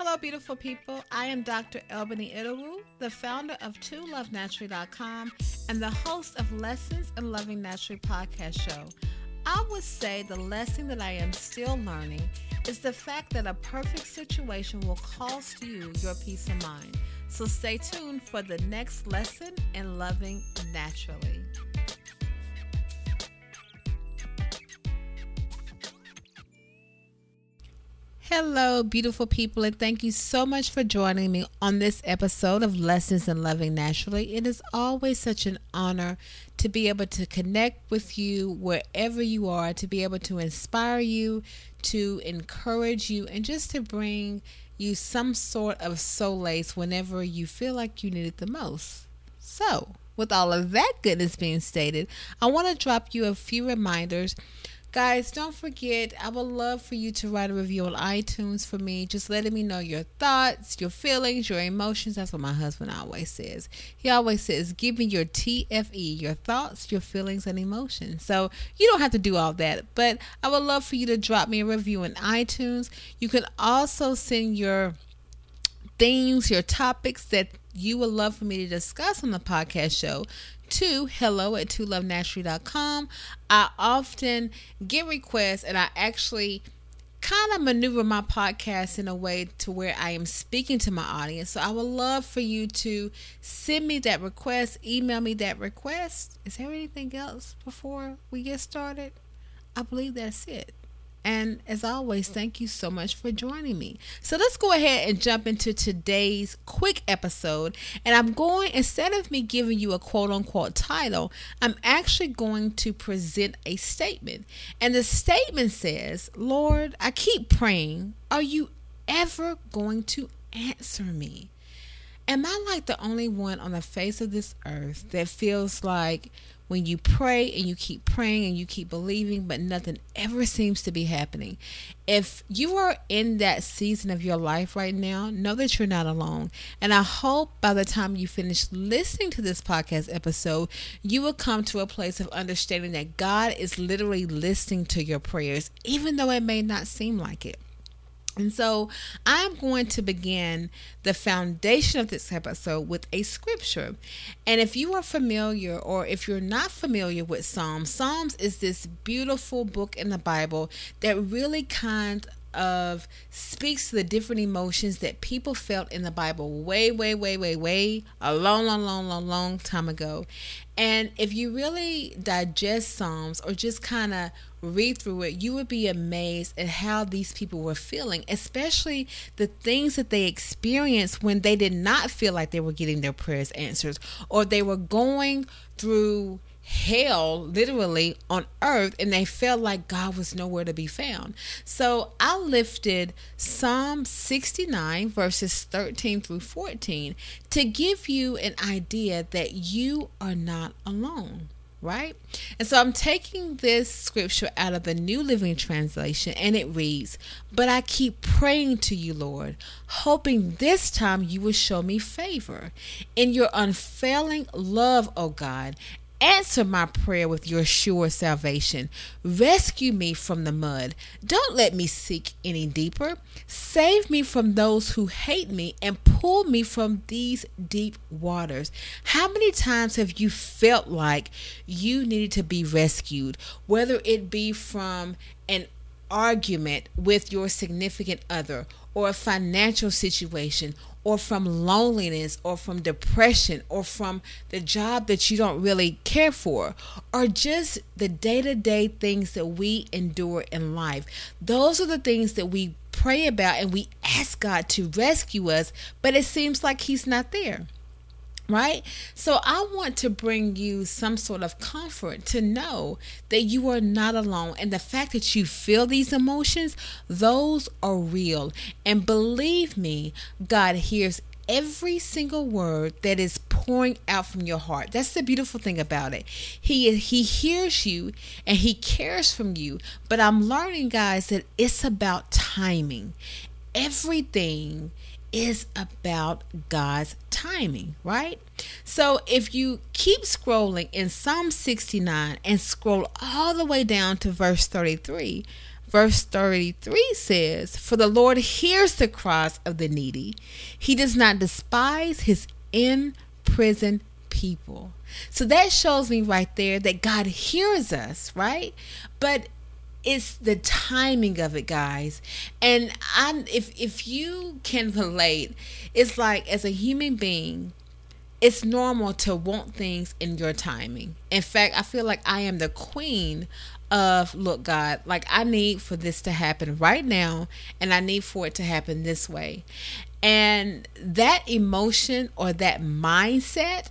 Hello, beautiful people. I am Dr. Albany Idawu, the founder of ToLoveNaturally.com and the host of Lessons in Loving Naturally podcast show. I would say the lesson that I am still learning is the fact that a perfect situation will cost you your peace of mind. So stay tuned for the next lesson in loving naturally. Hello, beautiful people, and thank you so much for joining me on this episode of Lessons in Loving Naturally. It is always such an honor to be able to connect with you wherever you are, to be able to inspire you, to encourage you, and just to bring you some sort of solace whenever you feel like you need it the most. So, with all of that goodness being stated, I want to drop you a few reminders Guys, don't forget, I would love for you to write a review on iTunes for me, just letting me know your thoughts, your feelings, your emotions. That's what my husband always says. He always says, Give me your TFE, your thoughts, your feelings, and emotions. So you don't have to do all that, but I would love for you to drop me a review on iTunes. You can also send your themes, your topics that you would love for me to discuss on the podcast show to hello at tolovenaturally.com. I often get requests and I actually kind of maneuver my podcast in a way to where I am speaking to my audience. So I would love for you to send me that request, email me that request. Is there anything else before we get started? I believe that's it. And as always, thank you so much for joining me. So let's go ahead and jump into today's quick episode. And I'm going, instead of me giving you a quote unquote title, I'm actually going to present a statement. And the statement says, Lord, I keep praying. Are you ever going to answer me? Am I like the only one on the face of this earth that feels like when you pray and you keep praying and you keep believing, but nothing ever seems to be happening. If you are in that season of your life right now, know that you're not alone. And I hope by the time you finish listening to this podcast episode, you will come to a place of understanding that God is literally listening to your prayers, even though it may not seem like it. And so I'm going to begin the foundation of this episode with a scripture. And if you are familiar or if you're not familiar with Psalms, Psalms is this beautiful book in the Bible that really kind of speaks to the different emotions that people felt in the Bible way, way, way, way, way a long, long, long, long, long time ago. And if you really digest Psalms or just kind of read through it, you would be amazed at how these people were feeling, especially the things that they experienced when they did not feel like they were getting their prayers answered or they were going through hell literally on earth and they felt like God was nowhere to be found. So I lifted Psalm 69 verses 13 through 14 to give you an idea that you are not alone right? And so I'm taking this scripture out of the New Living Translation and it reads, But I keep praying to you, Lord, hoping this time you will show me favor. In your unfailing love, O God, Answer my prayer with your sure salvation. Rescue me from the mud. Don't let me sink any deeper. Save me from those who hate me and pull me from these deep waters. How many times have you felt like you needed to be rescued, whether it be from an argument with your significant other or a financial situation or from loneliness or from depression or from the job that you don't really care for or just the day to day things that we endure in life. Those are the things that we pray about and we ask God to rescue us, but it seems like He's not there right? So I want to bring you some sort of comfort to know that you are not alone. And the fact that you feel these emotions, those are real. And believe me, God hears every single word that is pouring out from your heart. That's the beautiful thing about it. He he hears you and he cares from you. But I'm learning guys that it's about timing. Everything is about God's timing, right? So if you keep scrolling in Psalm 69 and scroll all the way down to verse 33, Verse 33 says, For the Lord hears the cries of the needy, He does not despise His imprisoned people. So that shows me right there that God hears us, right? But it's the timing of it guys. And i'm if if you can relate it's like as a human being it's normal to want things in your timing. In fact i feel like i am the queen of look god like i need for this to happen right now and i need for it to happen this way. And that emotion or that mindset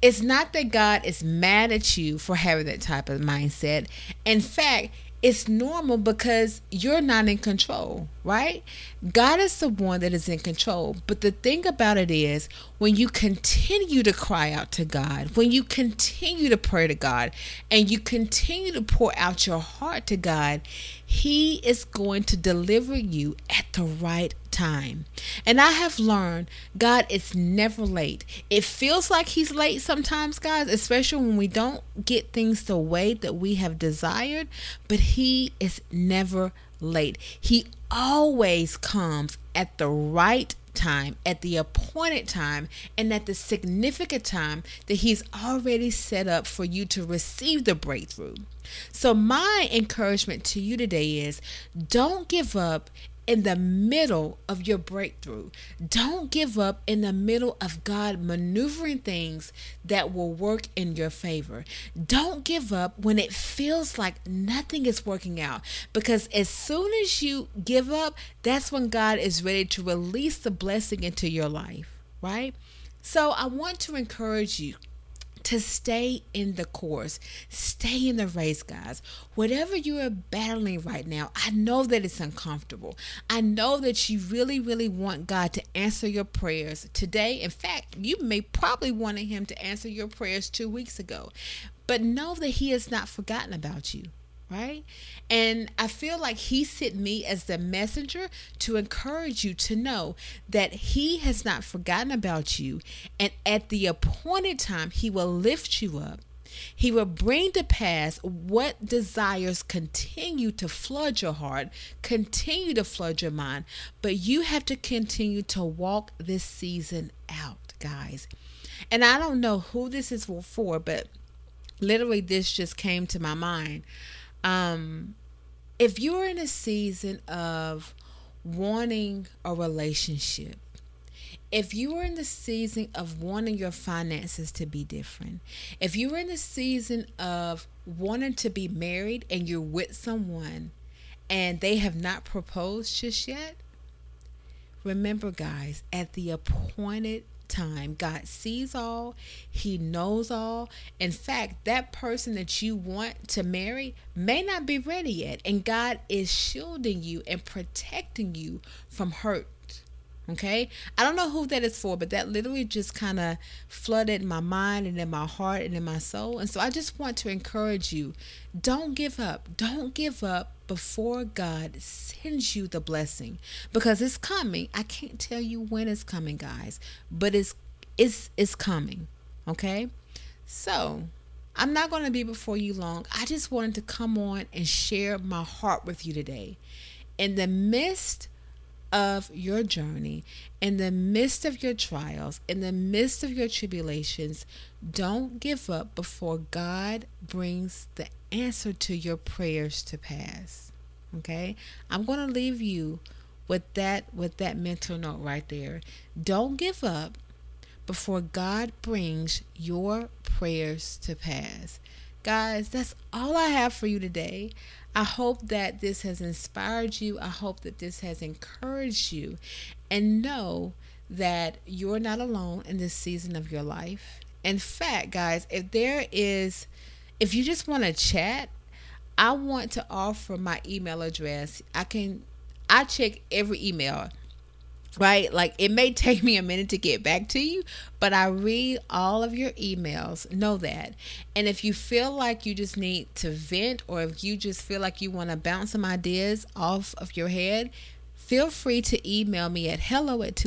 it's not that god is mad at you for having that type of mindset. In fact it's normal because you're not in control, right? God is the one that is in control. But the thing about it is, when you continue to cry out to God, when you continue to pray to God, and you continue to pour out your heart to God, He is going to deliver you at the right time. And I have learned God is never late. It feels like He's late sometimes, guys, especially when we don't get things the way that we have desired, but He is never late. He always comes at the right time, at the appointed time, and at the significant time that He's already set up for you to receive the breakthrough. So, my encouragement to you today is don't give up in the middle of your breakthrough. Don't give up in the middle of God maneuvering things that will work in your favor. Don't give up when it feels like nothing is working out because as soon as you give up, that's when God is ready to release the blessing into your life, right? So I want to encourage you to stay in the course, stay in the race, guys. Whatever you are battling right now, I know that it's uncomfortable. I know that you really, really want God to answer your prayers today. In fact, you may probably wanted Him to answer your prayers two weeks ago. But know that He has not forgotten about you right? And I feel like he sent me as the messenger to encourage you to know that he has not forgotten about you. And at the appointed time, he will lift you up. He will bring to pass what desires continue to flood your heart, continue to flood your mind. But you have to continue to walk this season out, guys. And I don't know who this is for, but literally this just came to my mind. Um, if you're in a season of wanting a relationship, if you are in the season of wanting your finances to be different, if you're in the season of wanting to be married and you're with someone and they have not proposed just yet, remember, guys, at the appointed time. God sees all, He knows all. In fact, that person that you want to marry may not be ready yet, and God is shielding you and protecting you from hurt Okay. I don't know who that is for, but that literally just kind of flooded my mind and in my heart and in my soul. And so I just want to encourage you don't give up. Don't give up before God sends you the blessing because it's coming. I can't tell you when it's coming, guys, but it's it's it's coming. Okay? So, I'm not going to be before you long. I just wanted to come on and share my heart with you today. In the midst of your journey, in the midst of your trials, in the midst of your tribulations, don't give up before God brings the answer to your prayers to pass. Okay? I'm going to leave you with that with that mental note right there. Don't give up before God brings your prayers to pass. Guys, that's all I have for you today. I hope that this has inspired you. I hope that this has encouraged you. And know that you're not alone in this season of your life. In fact, guys, if there is, if you just want to chat, I want to offer my email address. I can, I check every email right? Like it may take me a minute to get back to you, but I read all of your emails. Know that. And if you feel like you just need to vent or if you just feel like you want to bounce some ideas off of your head, feel free to email me at hello at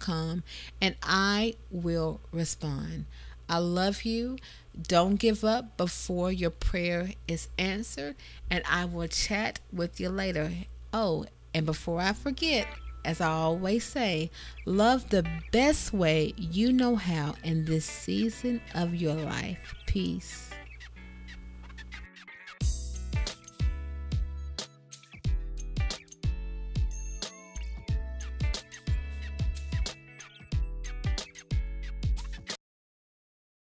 com, and I will respond. I love you. Don't give up before your prayer is answered, and I will chat with you later. Oh, and before I forget, as I always say, love the best way you know how in this season of your life. Peace.